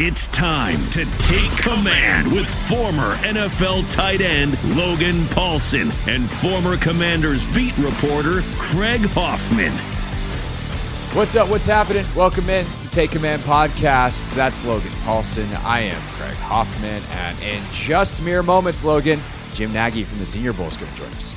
It's time to take command with former NFL tight end Logan Paulson and former Commanders beat reporter Craig Hoffman. What's up? What's happening? Welcome in to the Take Command podcast. That's Logan Paulson. I am Craig Hoffman. And in just mere moments, Logan, Jim Nagy from the Senior Bowl is going to join us.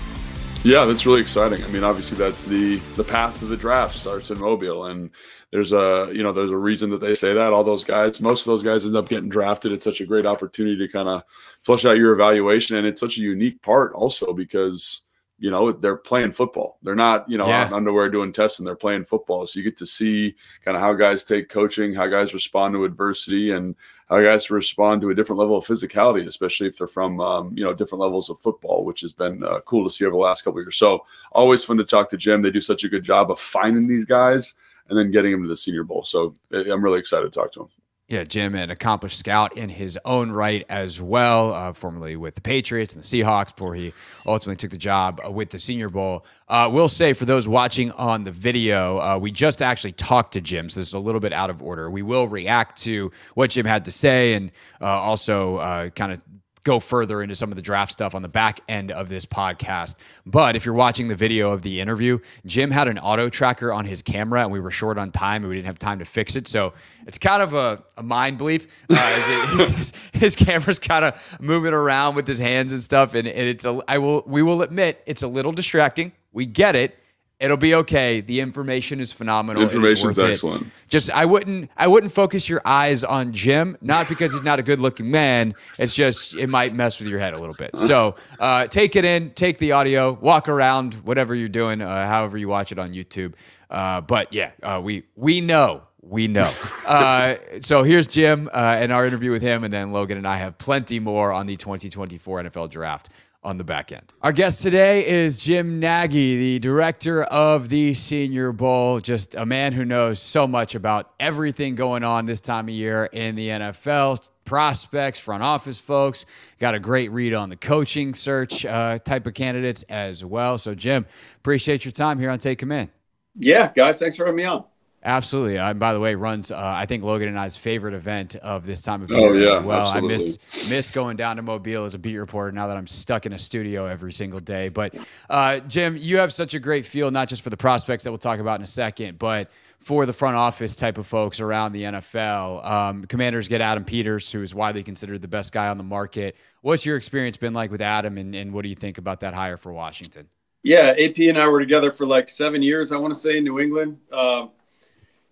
Yeah, that's really exciting. I mean, obviously, that's the the path of the draft starts in Mobile, and there's a you know there's a reason that they say that all those guys most of those guys end up getting drafted it's such a great opportunity to kind of flush out your evaluation and it's such a unique part also because you know they're playing football they're not you know yeah. underwear doing testing they're playing football so you get to see kind of how guys take coaching how guys respond to adversity and how guys respond to a different level of physicality especially if they're from um, you know different levels of football which has been uh, cool to see over the last couple years so always fun to talk to jim they do such a good job of finding these guys and then getting them to the Senior Bowl. So eh, I'm really excited to talk to him. Yeah, Jim, an accomplished scout in his own right as well, uh, formerly with the Patriots and the Seahawks before he ultimately took the job uh, with the Senior Bowl. Uh, we'll say for those watching on the video, uh, we just actually talked to Jim, so this is a little bit out of order. We will react to what Jim had to say and uh, also uh, kind of go further into some of the draft stuff on the back end of this podcast. But if you're watching the video of the interview, Jim had an auto tracker on his camera and we were short on time and we didn't have time to fix it. So it's kind of a, a mind bleep. Uh, his, his, camera's kind of moving around with his hands and stuff. And, and it's, a, I will, we will admit it's a little distracting. We get it It'll be okay. The information is phenomenal. Information's excellent. It. Just I wouldn't I wouldn't focus your eyes on Jim, not because he's not a good looking man. It's just it might mess with your head a little bit. So uh, take it in, take the audio, walk around, whatever you're doing, uh, however you watch it on YouTube. Uh, but yeah, uh, we we know we know. Uh, so here's Jim uh, and our interview with him, and then Logan and I have plenty more on the 2024 NFL Draft on the back end. Our guest today is Jim Nagy, the director of the Senior Bowl, just a man who knows so much about everything going on this time of year in the NFL. Prospects, front office folks, got a great read on the coaching search uh, type of candidates as well. So, Jim, appreciate your time here on Take Command. Yeah, guys, thanks for having me on. Absolutely. Uh, by the way, runs uh, I think Logan and I's favorite event of this time of oh, year oh, yeah, as well. Absolutely. I miss miss going down to Mobile as a beat reporter now that I'm stuck in a studio every single day. But uh, Jim, you have such a great feel not just for the prospects that we'll talk about in a second, but for the front office type of folks around the NFL. Um, commanders get Adam Peters, who is widely considered the best guy on the market. What's your experience been like with Adam, and, and what do you think about that hire for Washington? Yeah, AP and I were together for like seven years, I want to say, in New England. Um,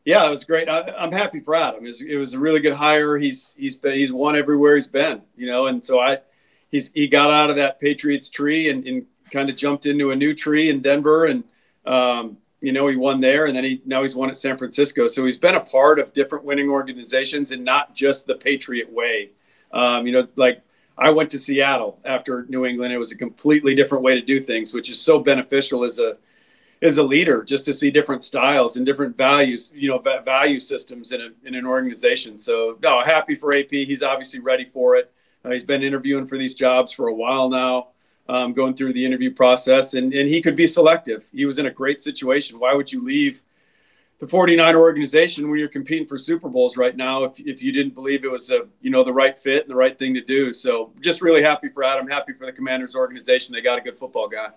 yeah, it was great. I, am happy for Adam. It was, it was, a really good hire. He's he's been, he's won everywhere he's been, you know, and so I he's he got out of that Patriots tree and, and kind of jumped into a new tree in Denver, and um, you know he won there, and then he now he's won at San Francisco. So he's been a part of different winning organizations and not just the Patriot way. Um, you know, like I went to Seattle after New England. It was a completely different way to do things, which is so beneficial as a as a leader just to see different styles and different values, you know, value systems in, a, in an organization. So, no, happy for AP. He's obviously ready for it. Uh, he's been interviewing for these jobs for a while now, um, going through the interview process, and, and he could be selective. He was in a great situation. Why would you leave the 49er organization when you're competing for Super Bowls right now if, if you didn't believe it was a you know the right fit and the right thing to do? So, just really happy for Adam. Happy for the Commanders organization. They got a good football guy.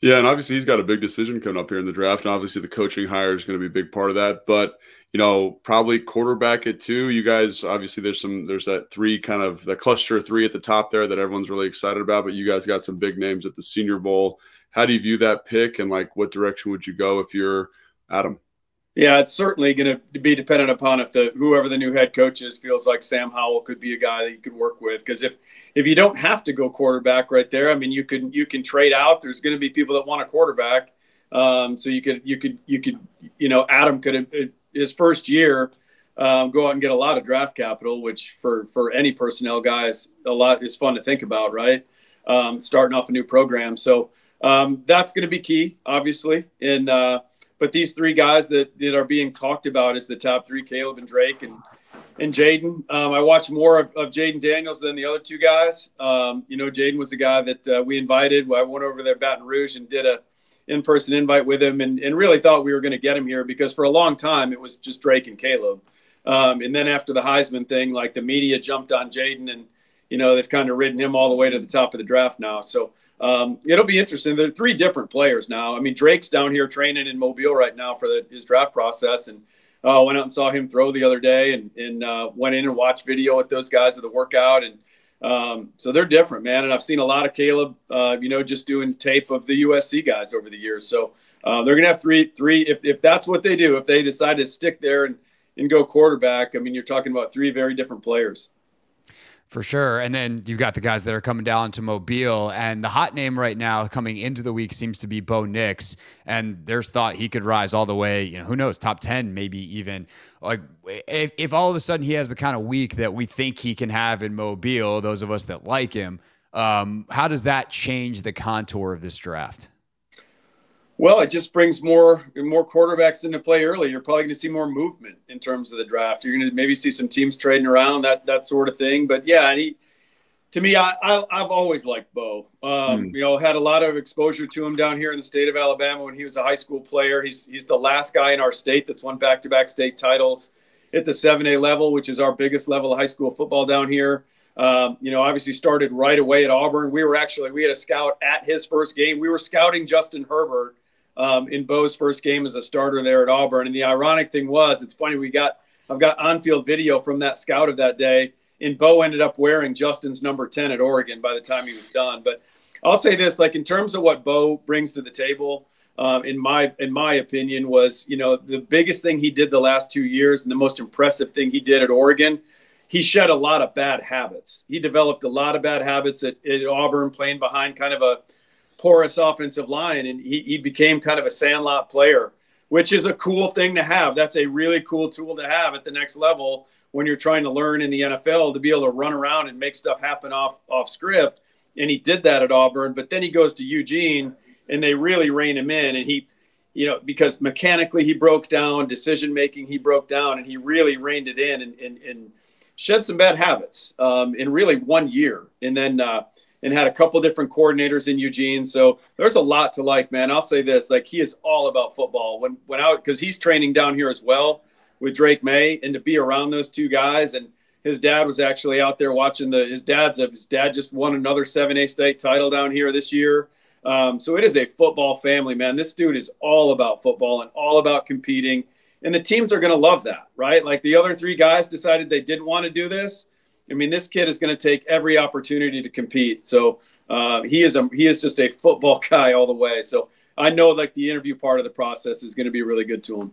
Yeah, and obviously he's got a big decision coming up here in the draft, and obviously the coaching hire is going to be a big part of that. But you know, probably quarterback at two. You guys, obviously, there's some, there's that three kind of the cluster three at the top there that everyone's really excited about. But you guys got some big names at the Senior Bowl. How do you view that pick, and like what direction would you go if you're Adam? Yeah, it's certainly going to be dependent upon if the whoever the new head coach is feels like Sam Howell could be a guy that you could work with. Because if if you don't have to go quarterback right there, I mean, you can you can trade out. There's going to be people that want a quarterback, um, so you could you could you could you know Adam could have his first year um, go out and get a lot of draft capital, which for for any personnel guys a lot is fun to think about, right? Um, starting off a new program, so um, that's going to be key, obviously. in. uh, but these three guys that that are being talked about as the top three, Caleb and Drake and and Jayden. Um, I watched more of, of Jayden Daniels than the other two guys. Um, you know, Jayden was the guy that uh, we invited. I went over there Baton Rouge and did a in-person invite with him and, and really thought we were going to get him here because for a long time it was just Drake and Caleb. Um, and then after the Heisman thing, like the media jumped on Jayden, and, you know, they've kind of ridden him all the way to the top of the draft now. So um, it'll be interesting. There are three different players now. I mean, Drake's down here training in Mobile right now for the, his draft process. And uh, went out and saw him throw the other day and, and uh, went in and watched video with those guys of the workout. And um, so they're different, man. And I've seen a lot of Caleb, uh, you know, just doing tape of the USC guys over the years. So uh, they're to have three, three. If, if that's what they do, if they decide to stick there and, and go quarterback, I mean, you're talking about three very different players. For sure. And then you've got the guys that are coming down to Mobile. And the hot name right now coming into the week seems to be Bo Nix. And there's thought he could rise all the way, you know, who knows, top 10, maybe even. Like, if, if all of a sudden he has the kind of week that we think he can have in Mobile, those of us that like him, um, how does that change the contour of this draft? Well, it just brings more more quarterbacks into play early. You're probably going to see more movement in terms of the draft. You're going to maybe see some teams trading around that that sort of thing. But yeah, and he, to me, I, I have always liked Bo. Um, mm. You know, had a lot of exposure to him down here in the state of Alabama when he was a high school player. He's he's the last guy in our state that's won back to back state titles at the 7A level, which is our biggest level of high school football down here. Um, you know, obviously started right away at Auburn. We were actually we had a scout at his first game. We were scouting Justin Herbert um, in Bo's first game as a starter there at Auburn. And the ironic thing was, it's funny we got I've got on-field video from that scout of that day, and Bo ended up wearing Justin's number ten at Oregon by the time he was done. But I'll say this, like in terms of what Bo brings to the table. Um, in my in my opinion, was you know the biggest thing he did the last two years, and the most impressive thing he did at Oregon. He shed a lot of bad habits. He developed a lot of bad habits at, at Auburn, playing behind kind of a porous offensive line, and he, he became kind of a sandlot player, which is a cool thing to have. That's a really cool tool to have at the next level when you're trying to learn in the NFL to be able to run around and make stuff happen off off script. And he did that at Auburn, but then he goes to Eugene, and they really rein him in, and he. You know, because mechanically he broke down, decision making he broke down, and he really reined it in and, and, and shed some bad habits um, in really one year. And then uh, and had a couple different coordinators in Eugene. So there's a lot to like, man. I'll say this: like he is all about football. When when out because he's training down here as well with Drake Maye, and to be around those two guys, and his dad was actually out there watching the. His dad's his dad just won another seven A state title down here this year. Um, so it is a football family, man. This dude is all about football and all about competing. And the teams are going to love that, right? Like the other three guys decided they didn't want to do this I mean, this kid is going to take every opportunity to compete. So uh, he is a he is just a football guy all the way. So I know like the interview part of the process is going to be really good to him.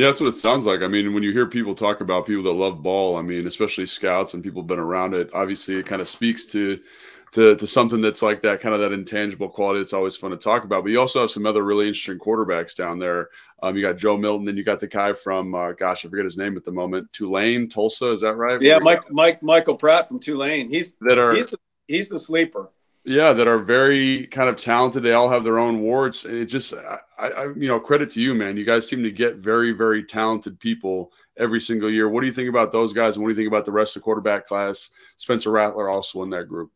Yeah, that's what it sounds like. I mean, when you hear people talk about people that love ball, I mean, especially scouts and people been around it, obviously it kind of speaks to to to something that's like that kind of that intangible quality that's always fun to talk about. But you also have some other really interesting quarterbacks down there. Um, you got Joe Milton, and you got the guy from uh, gosh, I forget his name at the moment. Tulane, Tulsa, is that right? Yeah, Mike Mike Michael Pratt from Tulane. He's that are he's the, he's the sleeper. Yeah, that are very kind of talented. They all have their own warts. It just, I, I, you know, credit to you, man. You guys seem to get very, very talented people every single year. What do you think about those guys? And what do you think about the rest of the quarterback class? Spencer Rattler also in that group.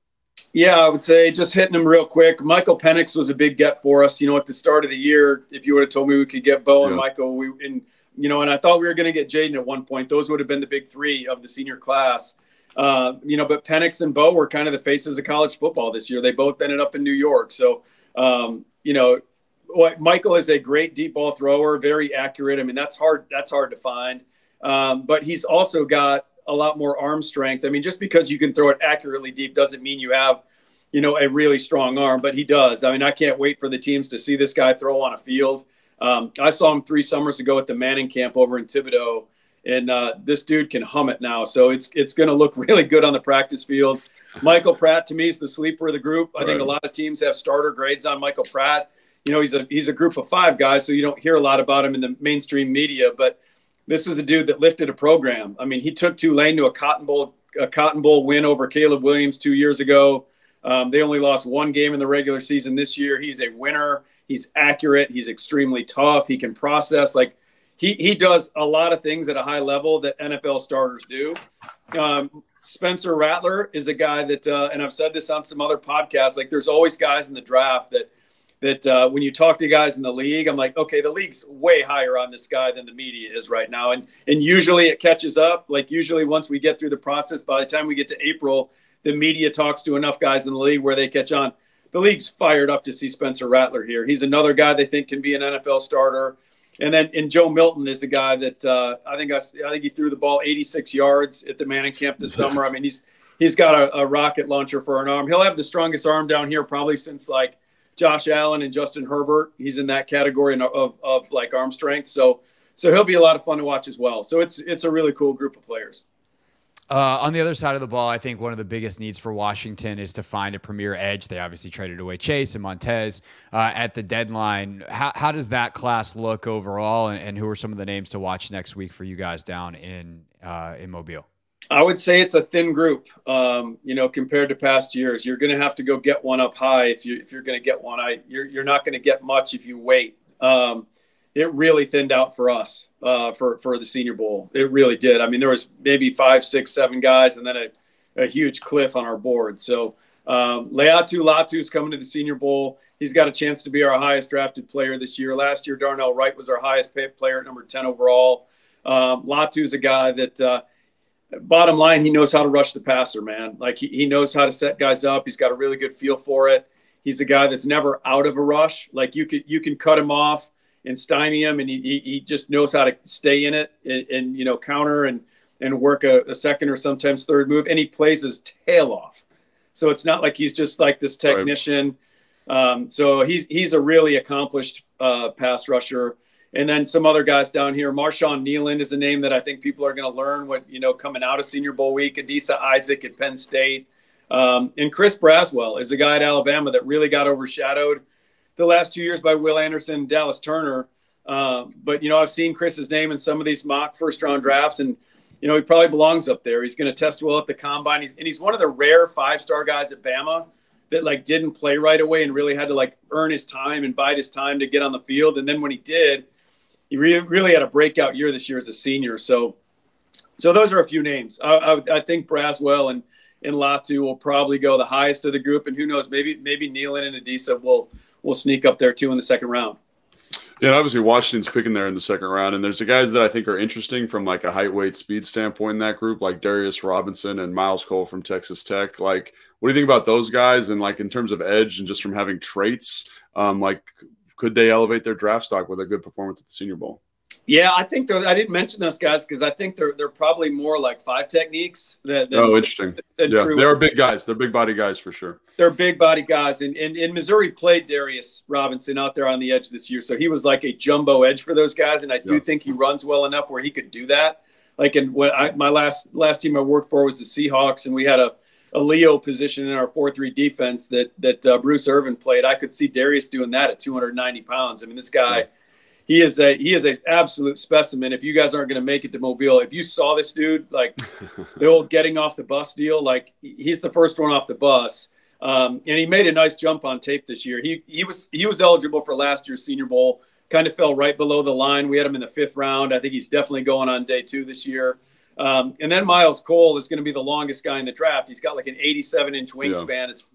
Yeah, I would say just hitting them real quick. Michael Penix was a big get for us. You know, at the start of the year, if you would have told me we could get Bo yeah. and Michael, we and you know, and I thought we were going to get Jayden at one point. Those would have been the big three of the senior class. Uh, you know, but Penix and Bo were kind of the faces of college football this year. They both ended up in New York. So, um, you know, Michael is a great deep ball thrower, very accurate. I mean, that's hard. That's hard to find. Um, but he's also got a lot more arm strength. I mean, just because you can throw it accurately deep doesn't mean you have, you know, a really strong arm. But he does. I mean, I can't wait for the teams to see this guy throw on a field. Um, I saw him three summers ago at the Manning camp over in Thibodaux, and uh, this dude can hum it now. So it's it's going to look really good on the practice field. Michael Pratt to me is the sleeper of the group. I right. think a lot of teams have starter grades on Michael Pratt. You know, he's a he's a group of five guys, so you don't hear a lot about him in the mainstream media. But this is a dude that lifted a program. I mean, he took Tulane to a Cotton Bowl a Cotton Bowl win over Caleb Williams two years ago. Um, they only lost one game in the regular season this year. He's a winner. He's accurate. He's extremely tough. He can process. Like he he does a lot of things at a high level that NFL starters do. Um, Spencer Rattler is a guy that, uh, and I've said this on some other podcasts. Like there's always guys in the draft that that uh, when you talk to guys in the league, I'm like, okay, the league's way higher on this guy than the media is right now, and and usually it catches up. Like usually once we get through the process, by the time we get to April, the media talks to enough guys in the league where they catch on the league's fired up to see Spencer Rattler here. He's another guy they think can be an NFL starter. And then and Joe Milton is a guy that uh, I think I, I, think he threw the ball 86 yards at the Manning camp this summer. I mean he's he's got a, a, rocket launcher for an arm. He'll have the strongest arm down here probably since like Josh Allen and Justin Herbert. He's in that category of, of, of like arm strength. So so he'll be a lot of fun to watch as well. So it's it's a really cool group of players. Uh, on the other side of the ball, I think one of the biggest needs for Washington is to find a premier edge. They obviously traded away Chase and Montez uh, at the deadline. How, how, does that class look overall, and, and, who are some of the names to watch next week for you guys down in uh, in Mobile? I would say it's a thin group. Um, you know, compared to past years, you're going to have to go get one up high if you if you're going to get one. I you're you're not going to get much if you wait. Um, it really thinned out for us uh, for for the Senior Bowl. It really did. I mean, there was maybe five, six, seven guys, and then a, a huge cliff on our board. So um, Laiatu Latu is coming to the Senior Bowl. He's got a chance to be our highest drafted player this year. Last year, Darnell Wright was our highest paid player at number ten overall. Um, Latu is a guy that. Uh, bottom line, he knows how to rush the passer, man. Like he, he knows how to set guys up. He's got a really good feel for it. He's a guy that's never out of a rush. Like you could you can cut him off and stymie him, and he, he just knows how to stay in it and, and you know counter and and work a, a, second or sometimes third move, and he plays his tail off. So it's not like he's just like this technician. Right. Um, so he's he's a really accomplished uh, pass rusher. And then some other guys down here. Marshawn Kneeland is a name that I think people are going to learn what you know coming out of Senior Bowl week. Adisa Isaac at Penn State, um, and Chris Braswell is a guy at Alabama that really got overshadowed the last two years by Will Anderson, Dallas Turner. Um, but you know, I've seen Chris's name in some of these mock first round drafts, and you know, he probably belongs up there. He's going to test well at the combine, he's, and he's one of the rare five star guys at Bama that like didn't play right away and really had to like earn his time and bide his time to get on the field. And then when he did, he re- really had a breakout year this year as a senior. So, so those are a few names. I, I, I think Braswell and and Latu will probably go the highest of the group, and who knows, maybe maybe Kneeland and Adisa will will sneak up there too in the second round. Yeah, obviously Washington's picking there in the second round, and there's the guys that I think are interesting from like a height, weight, speed standpoint in that group, like Darius Robinson and Myles Cole from Texas Tech. Like, what do you think about those guys? And like in terms of edge and just from having traits, um, like could they elevate their draft stock with a good performance at the Senior Bowl? Yeah, I think those, I didn't mention those guys because I think they're they're probably more like five techniques. Oh, interesting. Than yeah, true. they're big guys. They're big body guys for sure. They're big body guys, and, and and Missouri played Darius Robinson out there on the edge this year, so he was like a jumbo edge for those guys, and I do yeah. think he runs well enough where he could do that. Like in when I, my last last team I worked for was the Seahawks, and we had a a Leo position in our four three defense that that uh, Bruce Irvin played. I could see Darius doing that at 290 pounds. I mean, this guy. Yeah he is a he is an absolute specimen. If you guys aren't going to make it to Mobile, if you saw this dude, like the old getting off the bus deal, like he's the first one off the bus. Um, and he made a nice jump on tape this year. He he was he was eligible for last year's Senior Bowl. Kind of fell right below the line. We had him in the fifth round. I think he's definitely going on day two this year. Um, and then Myles Cole is going to be the longest guy in the draft. He's got like an 87 inch wingspan. Yeah. It's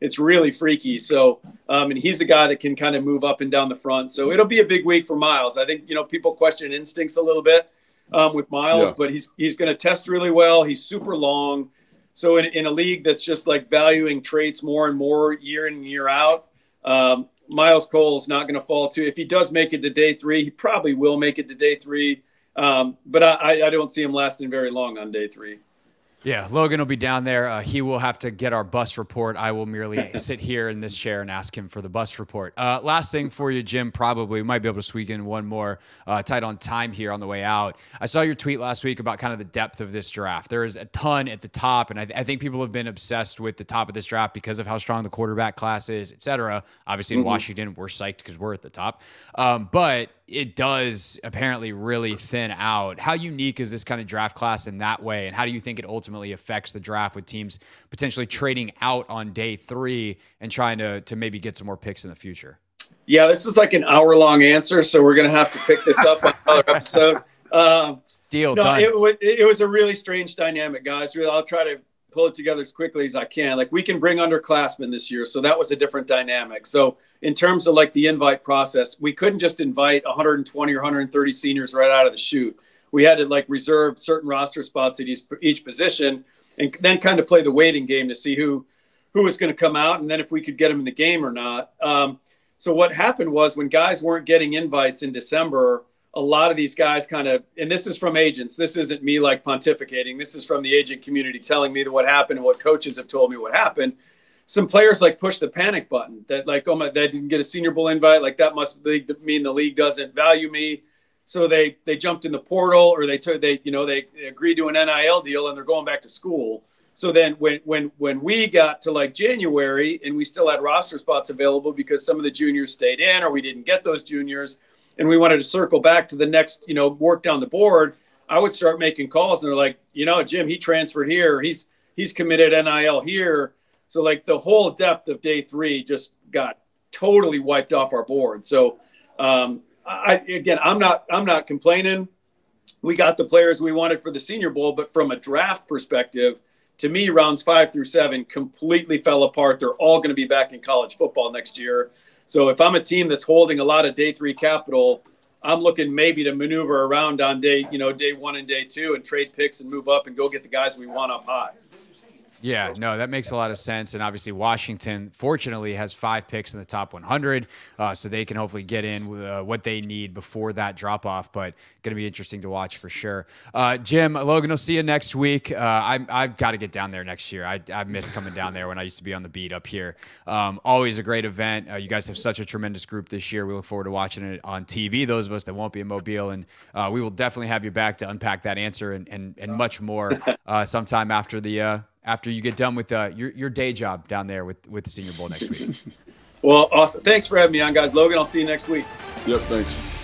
it's really freaky. So, um, and he's a guy that can kind of move up and down the front. So it'll be a big week for Myles. I think you know people question instincts a little bit um, with Myles, yeah. but he's he's going to test really well. He's super long. So in, in a league that's just like valuing traits more and more year in year out, um, Myles Cole is not going to fall to. If he does make it to day three, he probably will make it to day three. Um, but I, I don't see him lasting very long on day three. Yeah, Logan will be down there. Uh, he will have to get our bus report. I will merely sit here in this chair and ask him for the bus report. Uh, last thing for you, Jim, probably. We might be able to squeak in one more uh, tight on time here on the way out. I saw your tweet last week about kind of the depth of this draft. There is a ton at the top, and I, th- I think people have been obsessed with the top of this draft because of how strong the quarterback class is, et cetera. Obviously, in mm-hmm. Washington, we're psyched because we're at the top. Um, but it does apparently really thin out. How unique is this kind of draft class in that way? And how do you think it ultimately affects the draft with teams potentially trading out on day three and trying to, to maybe get some more picks in the future? Yeah, this is like an hour long answer. So we're going to have to pick this up on another episode. Um, Deal. No, done. It, it was a really strange dynamic, guys. Really, I'll try to pull it together as quickly as I can. Like we can bring underclassmen this year, so that was a different dynamic. So in terms of like the invite process, we couldn't just invite 120 or 130 seniors right out of the chute. We had to like reserve certain roster spots at each, each position, and then kind of play the waiting game to see who who was going to come out, and then if we could get them in the game or not. Um, so what happened was when guys weren't getting invites in December a lot of these guys kind of, and this is from agents. This isn't me like pontificating. This is from the agent community telling me that what happened and what coaches have told me what happened. Some players like push the panic button that like, oh my, they didn't get a Senior Bowl invite. Like that must mean the league doesn't value me. So they they jumped in the portal or they took they you know they, they agreed to an NIL deal and they're going back to school. So then when when when we got to like January and we still had roster spots available because some of the juniors stayed in or we didn't get those juniors and we wanted to circle back to the next, you know, work down the board, I would start making calls and they're like, you know, Jim, he transferred here. He's he's committed NIL here. So like the whole depth of day three just got totally wiped off our board. So um, I again, I'm not I'm not complaining. We got the players we wanted for the Senior Bowl, but from a draft perspective, to me, rounds five through seven completely fell apart. They're all going to be back in college football next year. So if I'm a team that's holding a lot of day three capital, I'm looking maybe to maneuver around on day, you know, day one and day two and trade picks and move up and go get the guys we want up high. Yeah, no, that makes a lot of sense. And obviously, Washington, fortunately, has five picks in the top 100, uh, so they can hopefully get in with uh, what they need before that drop off. But going to be interesting to watch for sure. Uh, Jim, Logan, I'll see you next week. Uh, I, I've got to get down there next year. I, I miss coming down there when I used to be on the beat up here. Um, always a great event. Uh, you guys have such a tremendous group this year. We look forward to watching it on TV. Those of us that won't be in Mobile, and uh, we will definitely have you back to unpack that answer and and, and much more sometime after the after you get done with uh, your your day job down there with with the Senior Bowl next week. well, awesome. Thanks for having me on, guys. Logan, I'll see you next week. Yep. Thanks.